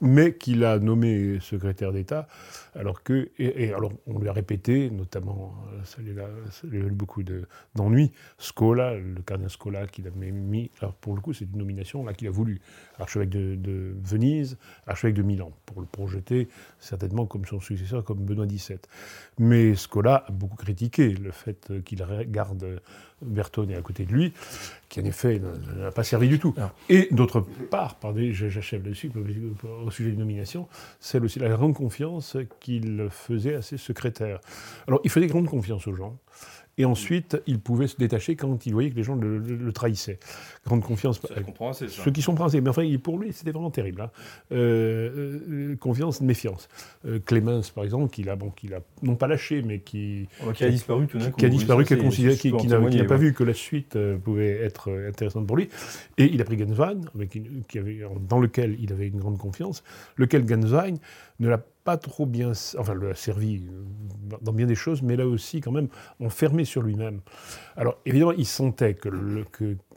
mais qu'il a nommé secrétaire d'État, alors que, et, alors on lui a répété, notamment, ça lui a, eu beaucoup d'ennuis, Scola, le cardinal Scola, qu'il avait mis, alors pour le coup c'est une nomination là qu'il a voulu, archevêque de, de Venise, archevêque de Milan, pour le projeter certainement comme son successeur, comme Benoît XVII. Mais Scola a beaucoup critiqué le fait qu'il garde Bertone à côté de lui, qui en effet n'a pas servi du tout. Ah. Et d'autre part, j'achève là-dessus, au sujet de nomination, celle aussi la grande confiance qu'il faisait à ses secrétaires. Alors, il faisait grande confiance aux gens. Et ensuite, il pouvait se détacher quand il voyait que les gens le, trahissaient. Grande confiance. Ça. Ceux qui sont français. Mais enfin, pour lui, c'était vraiment terrible. Hein. Euh, euh, confiance, méfiance. Euh, Clémence, par exemple, qu'il a, bon, qu'il a non pas lâché, mais qui, qui a disparu tout d'un coup. Qui a disparu, qui, qui, n'a pas vu que la suite pouvait être intéressante pour lui. Et il a pris Genswein, avec qui avait, dans lequel il avait une grande confiance, lequel Genswein ne l'a pas trop bien, enfin, le a servi dans bien des choses, mais là aussi, quand même, enfermé sur lui-même. Alors, évidemment, il sentait que,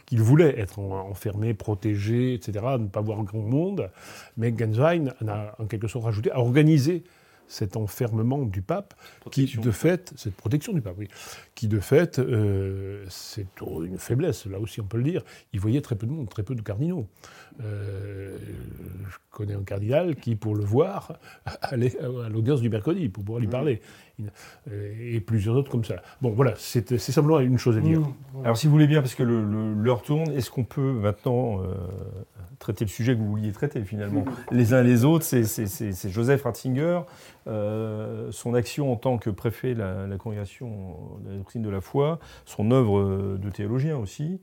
qu'il voulait être enfermé, protégé, etc., ne pas voir grand monde, mais Genswein a en quelque sorte rajouté, a organisé cet enfermement du pape, qui de fait, cette protection du pape, oui, qui de fait, euh, c'est une faiblesse, là aussi on peut le dire, il voyait très peu de monde, très peu de cardinaux. Euh, je connais un cardinal qui, pour le voir, allait à l'audience du mercredi pour pouvoir lui parler. Et plusieurs autres comme ça. Bon, voilà, c'est simplement une chose à dire. Mmh. Alors, si vous voulez bien, parce que l'heure tourne, est-ce qu'on peut maintenant euh, traiter le sujet que vous vouliez traiter finalement Les uns les autres, c'est Joseph Ratzinger, euh, son action en tant que préfet de la, la congrégation de la doctrine de la foi, son œuvre de théologien aussi.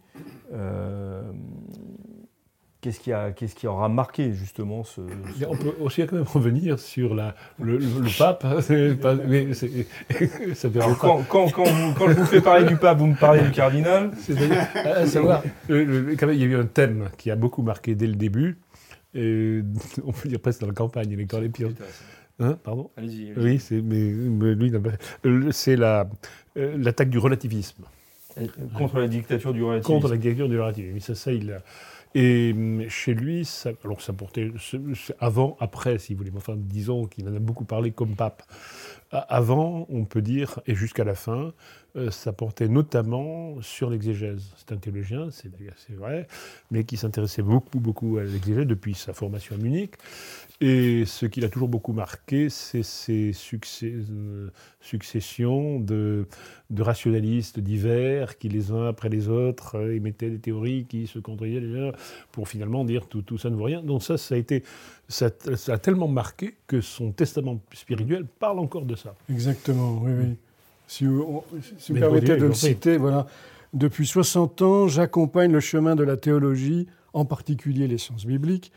Qu'est-ce qui, a, qu'est-ce qui aura marqué justement ce, On peut aussi quand même revenir sur la, le, pape. Hein, quand, quand, quand, je vous fais parler du pape, vous me parlez du cardinal à savoir, il y a eu un thème qui a beaucoup marqué dès le début, et on peut dire presque dans la campagne électorale pire. Hein, pardon Allez-y. oui, c'est, mais, lui, c'est la, euh, l'attaque du relativisme. Contre la dictature du relativisme. Contre la dictature du relativisme. Ça, ça, il a, et hum, chez lui, alors ça portait avant, après, si vous voulez, enfin disons qu'il en a beaucoup parlé comme pape. Avant, on peut dire, et jusqu'à la fin, ça portait notamment sur l'exégèse. C'est un théologien, c'est vrai, mais qui s'intéressait beaucoup, beaucoup à l'exégèse depuis sa formation à Munich. Et ce qui l'a toujours beaucoup marqué, c'est ces euh, successions de, rationalistes divers qui, les uns après les autres, euh, émettaient des théories qui se contredisaient pour finalement dire tout, tout ça ne vaut rien. Donc ça, ça a été, ça, a tellement marqué que son testament spirituel parle encore de ça. Exactement, oui, oui. Si vous, permettez de le citer, voilà. Depuis 60 ans, j'accompagne le chemin de la théologie, en particulier les sciences bibliques,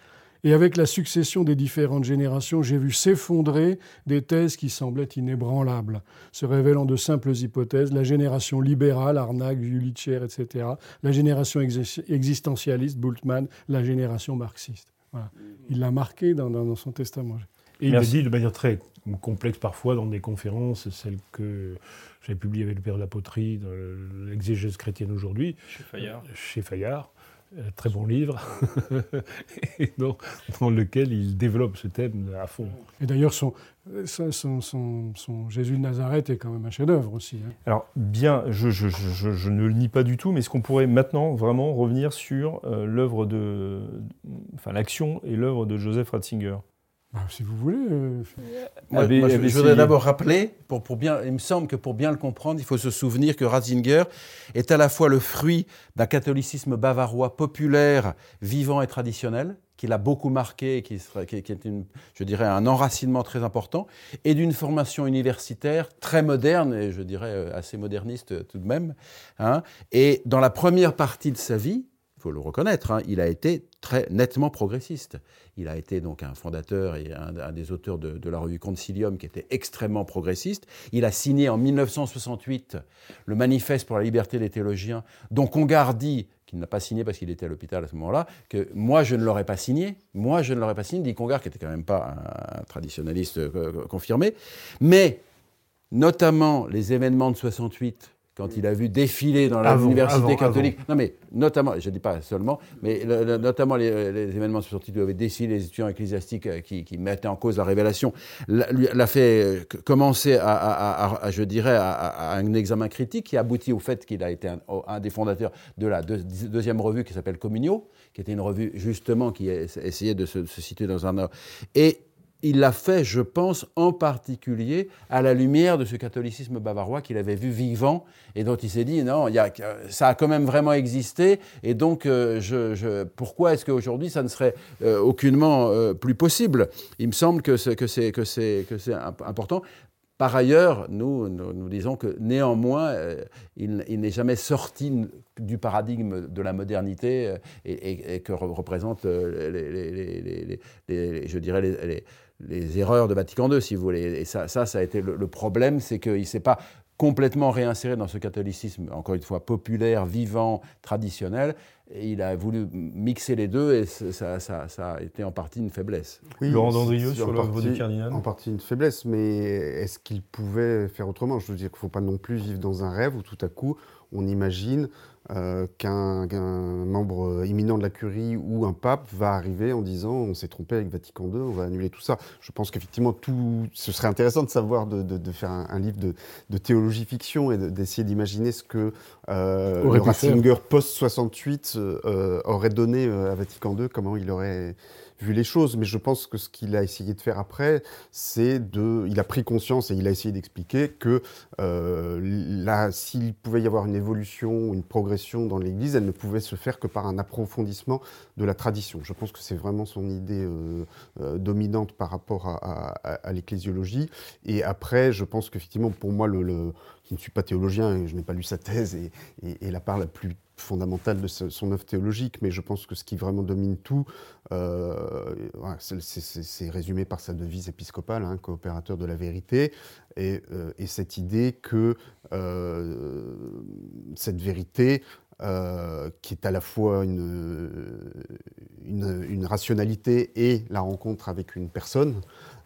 Et avec la succession des différentes générations, j'ai vu s'effondrer des thèses qui semblaient inébranlables, se révélant de simples hypothèses. La génération libérale, Arnac, Jülicher, etc. La génération existentialiste, Bultmann. La génération marxiste. Il l'a marqué dans, son testament. Et il l'a dit de manière très complexe parfois dans des conférences, celles que j'avais publiées avec le Père de la Poterie, dans l'exégèse chrétienne aujourd'hui. Chez Fayard. Chez Fayard. Euh, très bon livre, et dans, lequel il développe ce thème à fond. Et d'ailleurs, son, son, son, Jésus de Nazareth est quand même un chef-d'œuvre aussi. Hein. Alors, bien, je, je, je, ne le nie pas du tout, mais est-ce qu'on pourrait maintenant vraiment revenir sur euh, l'œuvre de. Enfin, l'action et l'œuvre de Joseph Ratzinger? Bah, si vous voulez. Euh, je, voudrais d'abord rappeler, pour, pour bien, il me semble que pour bien le comprendre, il faut se souvenir que Ratzinger est à la fois le fruit d'un catholicisme bavarois populaire, vivant et traditionnel, qui l'a beaucoup marqué, qui, qui, qui est, une, je dirais, un enracinement très important, et d'une formation universitaire très moderne, et je dirais euh, assez moderniste tout de même. Hein. Et dans la première partie de sa vie, faut le reconnaître, hein, il a été très nettement progressiste. Il a été donc un fondateur et un, des auteurs de, la revue Concilium qui était extrêmement progressiste. Il a signé en 1968 le Manifeste pour la liberté des théologiens, dont Congar dit qu'il n'a pas signé parce qu'il était à l'hôpital à ce moment-là, que moi je ne l'aurais pas signé, moi je ne l'aurais pas signé, dit Congar qui était quand même pas un, traditionnaliste euh, confirmé, mais notamment les événements de 68 quand il a vu défiler dans l'université catholique, non mais notamment, je ne dis pas seulement, mais notamment les, événements de sortie où il avait défilé les étudiants ecclésiastiques euh, qui, mettaient en cause la révélation, l'a fait euh, commencer à, je dirais, à, un examen critique qui aboutit au fait qu'il a été un, des fondateurs de la deuxième revue qui s'appelle Communio, qui était une revue justement qui essayait de se, se situer dans un... Et il l'a fait, je pense, en particulier à la lumière de ce catholicisme bavarois qu'il avait vu vivant et dont il s'est dit non, ça a quand même vraiment existé et donc euh, pourquoi est-ce qu'aujourd'hui ça ne serait euh, aucunement euh, plus possible? Il me semble que c'est important. Par ailleurs, nous, nous, disons que néanmoins, il, n'est jamais sorti du paradigme de la modernité et, que représentent les, je dirais les, erreurs de Vatican II, si vous voulez. Et ça, ça, ça a été le, problème, c'est qu'il ne s'est pas complètement réinséré dans ce catholicisme, encore une fois, populaire, vivant, traditionnel. Et il a voulu mixer les deux et ça, ça, ça a été en partie une faiblesse. Oui, Laurent Dandrieux sur l'œuvre du cardinal En partie une faiblesse, mais est-ce qu'il pouvait faire autrement? Je veux dire qu'il ne faut pas non plus vivre dans un rêve où tout à coup on imagine euh, qu'un membre imminent de la curie ou un pape va arriver en disant on s'est trompé avec Vatican II, on va annuler tout ça. Je pense qu'effectivement, tout, ce serait intéressant de savoir, de, faire un, livre de, théologie fiction et d'essayer d'imaginer ce que euh, le Ratzinger post-68 euh, aurait donné à Vatican II, comment il aurait vu les choses. Mais je pense que ce qu'il a essayé de faire après, c'est de. Il a pris conscience et il a essayé d'expliquer que euh, là, s'il pouvait y avoir une évolution, une progression dans l'Église, elle ne pouvait se faire que par un approfondissement de la tradition. Je pense que c'est vraiment son idée euh, euh, dominante par rapport à, à, l'ecclésiologie. Et après, je pense qu'effectivement, pour moi, le, le, qui ne suis pas théologien je n'ai pas lu sa thèse et, la part la plus fondamentale de son œuvre théologique, mais je pense que ce qui vraiment domine tout, euh, c'est résumé par sa devise épiscopale, hein, coopérateur de la vérité, et, euh, cette idée que euh, cette vérité, qui est à la fois une, rationalité et la rencontre avec une personne,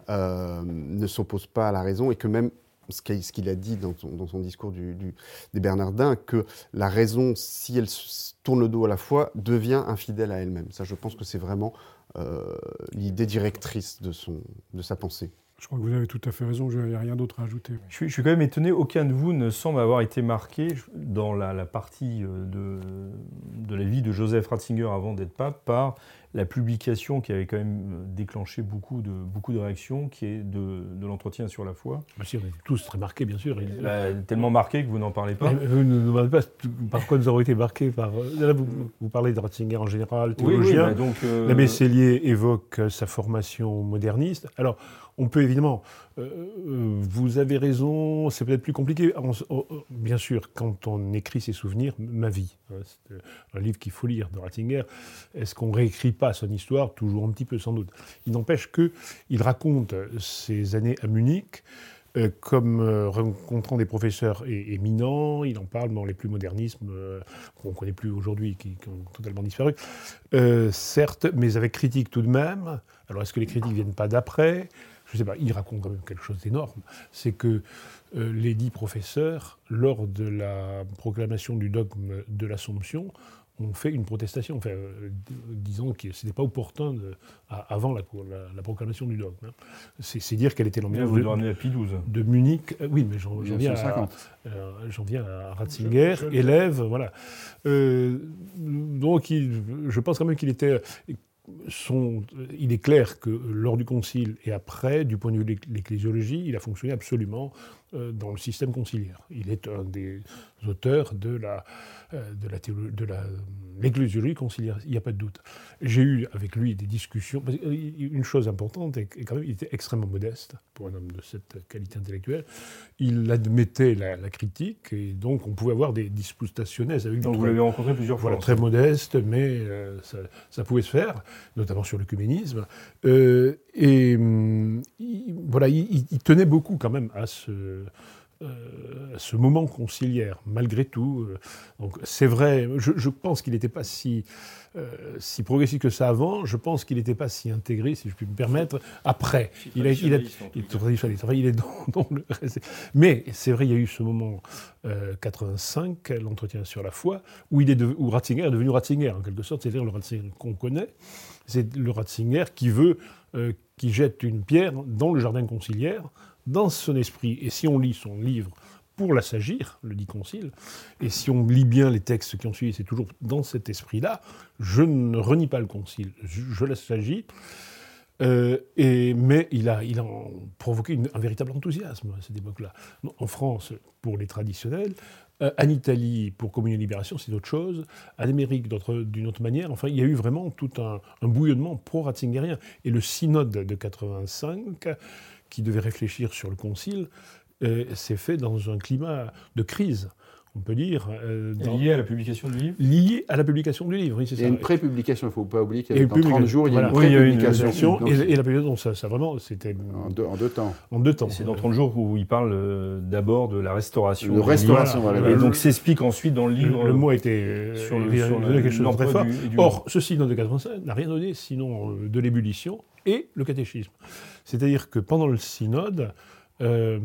ne s'oppose pas à la raison et que même ce qu'il a dit dans son, discours du, des Bernardins, que la raison, si elle tourne le dos à la foi, devient infidèle à elle-même. Ça, je pense que c'est vraiment euh, l'idée directrice de, son, de sa pensée. Je crois que vous avez tout à fait raison, je n'ai rien d'autre à ajouter. Je suis, quand même étonné, aucun de vous ne semble avoir été marqué dans la, la partie euh, de, de, la vie de Joseph Ratzinger avant d'être pape par la publication qui avait quand même euh, déclenché beaucoup de, beaucoup de réactions, qui est de, de l'entretien sur la foi. On est tous très marqués, bien sûr. Bah, tellement marqués que vous n'en parlez pas. Vous ne nous parlez pas par quoi nous avons été marqués par... Là, vous, parlez de Ratzinger en général, théologien. Oui, bah donc, euh... L'abbé Cellier évoque sa formation moderniste. Alors, on peut évidemment, euh, euh, vous avez raison, c'est peut-être plus compliqué. bien sûr, quand on écrit ses souvenirs, ma vie, hein, c'est un livre qu'il faut lire de Ratzinger, est-ce qu'on réécrit pas son histoire, toujours un petit peu sans doute. Il n'empêche qu'il raconte ses années à Munich euh, comme euh, rencontrant des professeurs éminents, il en parle dans les plus modernismes euh, qu'on ne connaît plus aujourd'hui, qui, ont totalement disparu, certes, mais avec critique tout de même. Alors est-ce que les critiques ne viennent pas d'après? Je ne sais pas, il raconte quand même quelque chose d'énorme. C'est que les dix professeurs, lors de la proclamation du dogme de l'Assomption, ont fait une protestation, enfin, euh, disons que ce n'était pas opportun avant la, proclamation du dogme. Hein. C'est dire quelle était l'ambiance de, de Munich. Euh, oui, mais j'en viens, euh, viens, à Ratzinger, élève, voilà. donc, je pense quand même qu'il était il est clair que lors du concile et après, du point de vue de l'ecclésiologie, il a fonctionné absolument euh, dans le système conciliaire. Il est un des auteurs de la, euh, de la, de la l'ecclésiologie conciliaire, il n'y a pas de doute. J'ai eu avec lui des discussions. Une chose importante, et quand même, il était extrêmement modeste pour un homme de cette qualité intellectuelle. Il admettait la, critique, et donc on pouvait avoir des disputations avec lui. Donc vous l'avez rencontré plusieurs fois. Voilà, très modeste, mais euh, ça, pouvait se faire, notamment sur l'œcuménisme. Euh, et hum, voilà, il, tenait beaucoup quand même à ce euh, ce moment conciliaire, malgré tout. Euh, donc c'est vrai, je, pense qu'il n'était pas si, euh, si progressif que ça avant, je pense qu'il n'était pas si intégré, si je puis me permettre, après. Il, a, il, il, est dans, le... Mais c'est vrai, il y a eu ce moment 85, l'entretien sur la foi, où, il est où Ratzinger est devenu Ratzinger, en quelque sorte, c'est-à-dire le Ratzinger qu'on connaît, c'est le Ratzinger qui veut, qui jette une pierre dans le jardin conciliaire, dans son esprit, et si on lit son livre pour la s'agir, le dit Concile, et si on lit bien les textes qui ont suivi, c'est toujours dans cet esprit-là, je ne renie pas le Concile, je, laisse s'agir. Euh, et, mais il a, il a provoqué un véritable enthousiasme à cette époque-là. En France, pour les traditionnels, euh, en Italie, pour Communion et Libération, c'est autre chose. En Amérique, d'une autre manière. Enfin, il y a eu vraiment tout un, un bouillonnement pro-ratzingerien. Et le synode de 85 qui devait réfléchir sur le concile, euh, s'est fait dans un climat de crise on peut dire. Euh, lié à la publication du livre Lié à la publication du livre, oui, c'est ça. Il y a une pré-publication, il ne faut pas oublier qu'il y a dans 30 jours, il y a une pré-publication. et, la publication, ça, ça vraiment, c'était... En deux, en deux, temps. En deux temps. C'est dans 30 jours où il parle euh, d'abord de la restauration. De restauration, voilà. Et donc s'explique ensuite dans le livre... Le, mot a été... sur, le, sur quelque chose de très fort. Or, ce synode de 85 n'a rien donné sinon de l'ébullition et le catéchisme. C'est-à-dire que pendant le synode, euh,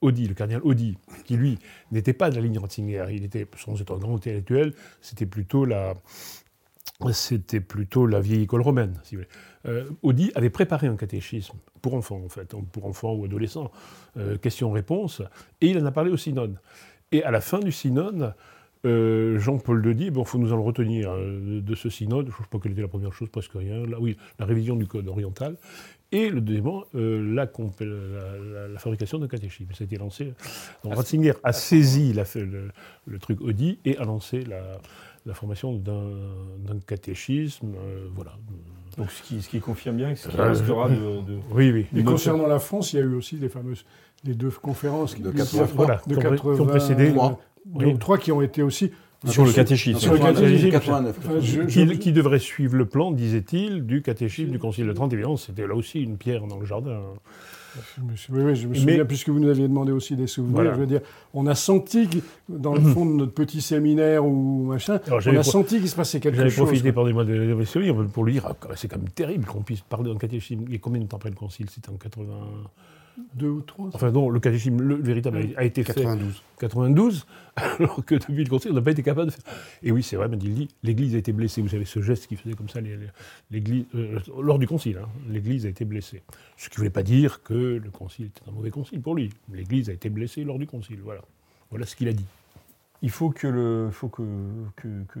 Audi, le cardinal Audi, qui lui n'était pas de la ligne Ratzinger, il était, sans être un grand intellectuel, c'était plutôt la, c'était plutôt la vieille école romaine, si vous voulez. Euh, Audi avait préparé un catéchisme pour enfants, en fait, pour enfants ou adolescents, euh, questions-réponses, et il en a parlé au synode. Et à la fin du synode, euh, Jean-Paul II dit bon, faut nous en retenir euh, de ce synode. Je ne sais pas quelle était la première chose, presque rien. Là, oui, la révision du code oriental. Et le deuxième, euh, la, la, fabrication de catéchisme. Ça a été lancé. Donc ah, Ratzinger a saisi la, le, le, truc Audi et a lancé la, formation d'un catéchisme. voilà. Donc ce qui, ce qui, confirme bien que ce qui restera de, de, Oui, oui. Et concernant la France, il y a eu aussi les fameuses les deux conférences de 80, voilà, de 80, qui ont précédé. Donc trois qui ont été aussi sur le catéchisme. Sur le catéchisme 89. Qui, qui, devrait suivre le plan, disait-il, du catéchisme du Concile de Trente. Évidemment, c'était là aussi une pierre dans le jardin. oui, oui, je me souviens, puisque vous nous aviez demandé aussi des souvenirs, je veux dire, on a senti, dans le fond de notre petit séminaire ou machin, on a senti qu'il se passait quelque chose. J'avais profité, pardonnez-moi, de, de souvenirs pour lui dire, ah, c'est quand même terrible qu'on puisse parler d'un catéchisme. Et combien de temps après le Concile? C'était en 80 deux ou trois. Enfin non, le catéchisme le véritable a été 92. fait 92, alors que depuis le Concile, on n'a pas été capable de faire. Et oui, c'est vrai, mais il dit, l'Église a été blessée. Vous savez, ce geste qui faisait comme ça, l'Église, euh, lors du Concile, hein, l'Église a été blessée. Ce qui ne voulait pas dire que le Concile était un mauvais Concile pour lui. L'Église a été blessée lors du Concile, voilà. Voilà ce qu'il a dit. Il faut que, le, faut que, que, que,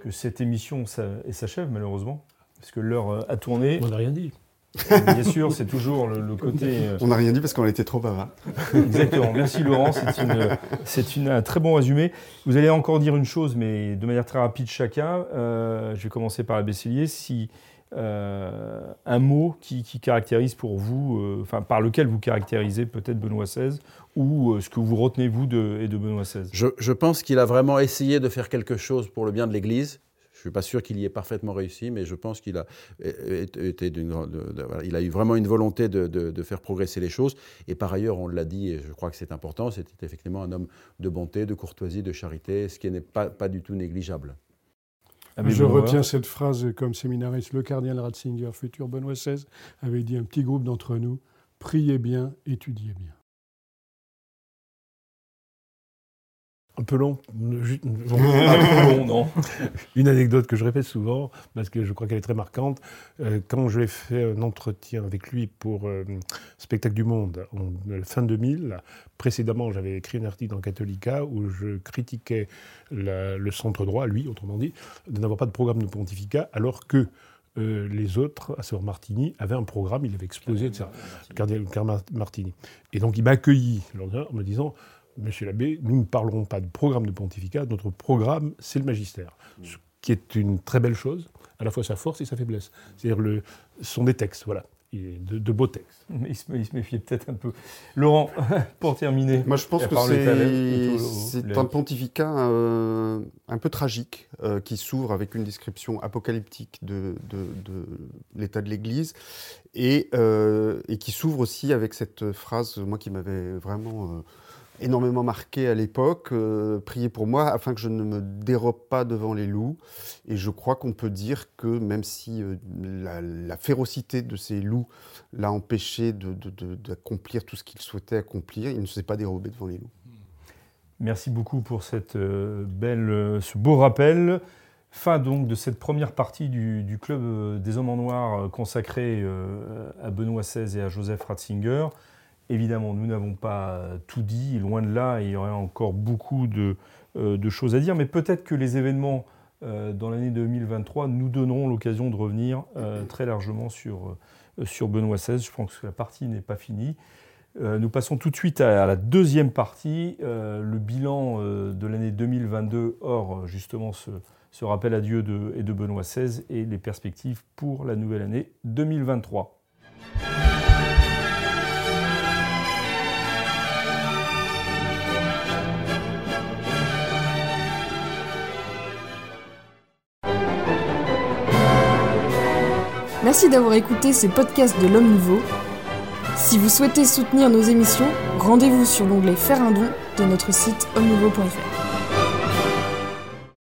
que cette émission s'achève, malheureusement, parce que l'heure a tourné. On n'a rien dit. Bien sûr, c'est toujours le, côté. Euh, On n'a rien dit parce qu'on était trop bavard. Exactement. Merci Laurent, c'est un très bon résumé. Vous allez encore dire une chose, mais de manière très rapide chacun. Euh, je vais commencer par la Besselier. Si euh, un mot qui, caractérise pour vous, enfin par lequel vous caractérisez peut-être Benoît XVI, ou ce que vous retenez vous de, et de Benoît XVI. Je, je pense qu'il a vraiment essayé de faire quelque chose pour le bien de l'Église. Je ne suis pas sûr qu'il y ait parfaitement réussi, mais je pense qu'il a, été d'une, il a eu vraiment une volonté de, faire progresser les choses. Et par ailleurs, on l'a dit, et je crois que c'est important, c'était effectivement un homme de bonté, de courtoisie, de charité, ce qui n'est pas, pas du tout négligeable. Ah, je retiens cette phrase comme séminariste. Le cardinal Ratzinger, futur Benoît XVI, avait dit un petit groupe d'entre nous, priez bien, étudiez bien. Un peu long. un long, non. Une anecdote que je répète souvent, parce que je crois qu'elle est très marquante. Euh, quand j'ai fait un entretien avec lui pour euh, Spectacle du Monde en euh, fin 2000, précédemment, j'avais écrit un article dans Catholica où je critiquais le centre droit, lui, autrement dit, de n'avoir pas de programme de pontificat, alors que les autres, à savoir Martini, avaient un programme, il avait explosé, etc. Cardinal Martini. Et donc il m'a accueilli en me disant Monsieur l'abbé, nous ne parlerons pas de programme de pontificat, notre programme, c'est le magistère, mm. ce qui est une très belle chose, à la fois sa force et sa faiblesse. C'est-à-dire, le, ce sont des textes, voilà. De, de, beaux textes. Il se, il se méfiait peut-être un peu. Laurent, pour terminer. Moi, je pense que c'est un pontificat euh, un peu tragique euh, qui s'ouvre avec une description apocalyptique de, de l'état de l'Église et, euh, et, qui s'ouvre aussi avec cette phrase, moi, qui m'avait vraiment énormément marqué à l'époque. Euh, priez pour moi afin que je ne me dérobe pas devant les loups. Et je crois qu'on peut dire que même si euh, la, férocité de ces loups l'a empêché d'accomplir tout ce qu'il souhaitait accomplir, il ne s'est pas dérobé devant les loups. Merci beaucoup pour cette, euh, belle, ce beau rappel. Fin donc de cette première partie du, du Club des Hommes en Noir consacré à Benoît XVI et à Joseph Ratzinger. Évidemment, nous n'avons pas tout dit, loin de là, il y aurait encore beaucoup de, euh, choses à dire, mais peut-être que les événements euh, dans l'année 2023 nous donneront l'occasion de revenir euh, très largement sur, Benoît XVI. Je pense que la partie n'est pas finie. nous passons tout de suite à, la deuxième partie, le bilan de l'année 2022, hors justement ce, rappel à Dieu de, et de Benoît XVI et les perspectives pour la nouvelle année 2023. Merci d'avoir écouté ces podcasts de l'Homme Nouveau. Si vous souhaitez soutenir nos émissions, rendez-vous sur l'onglet Faire un don de notre site homme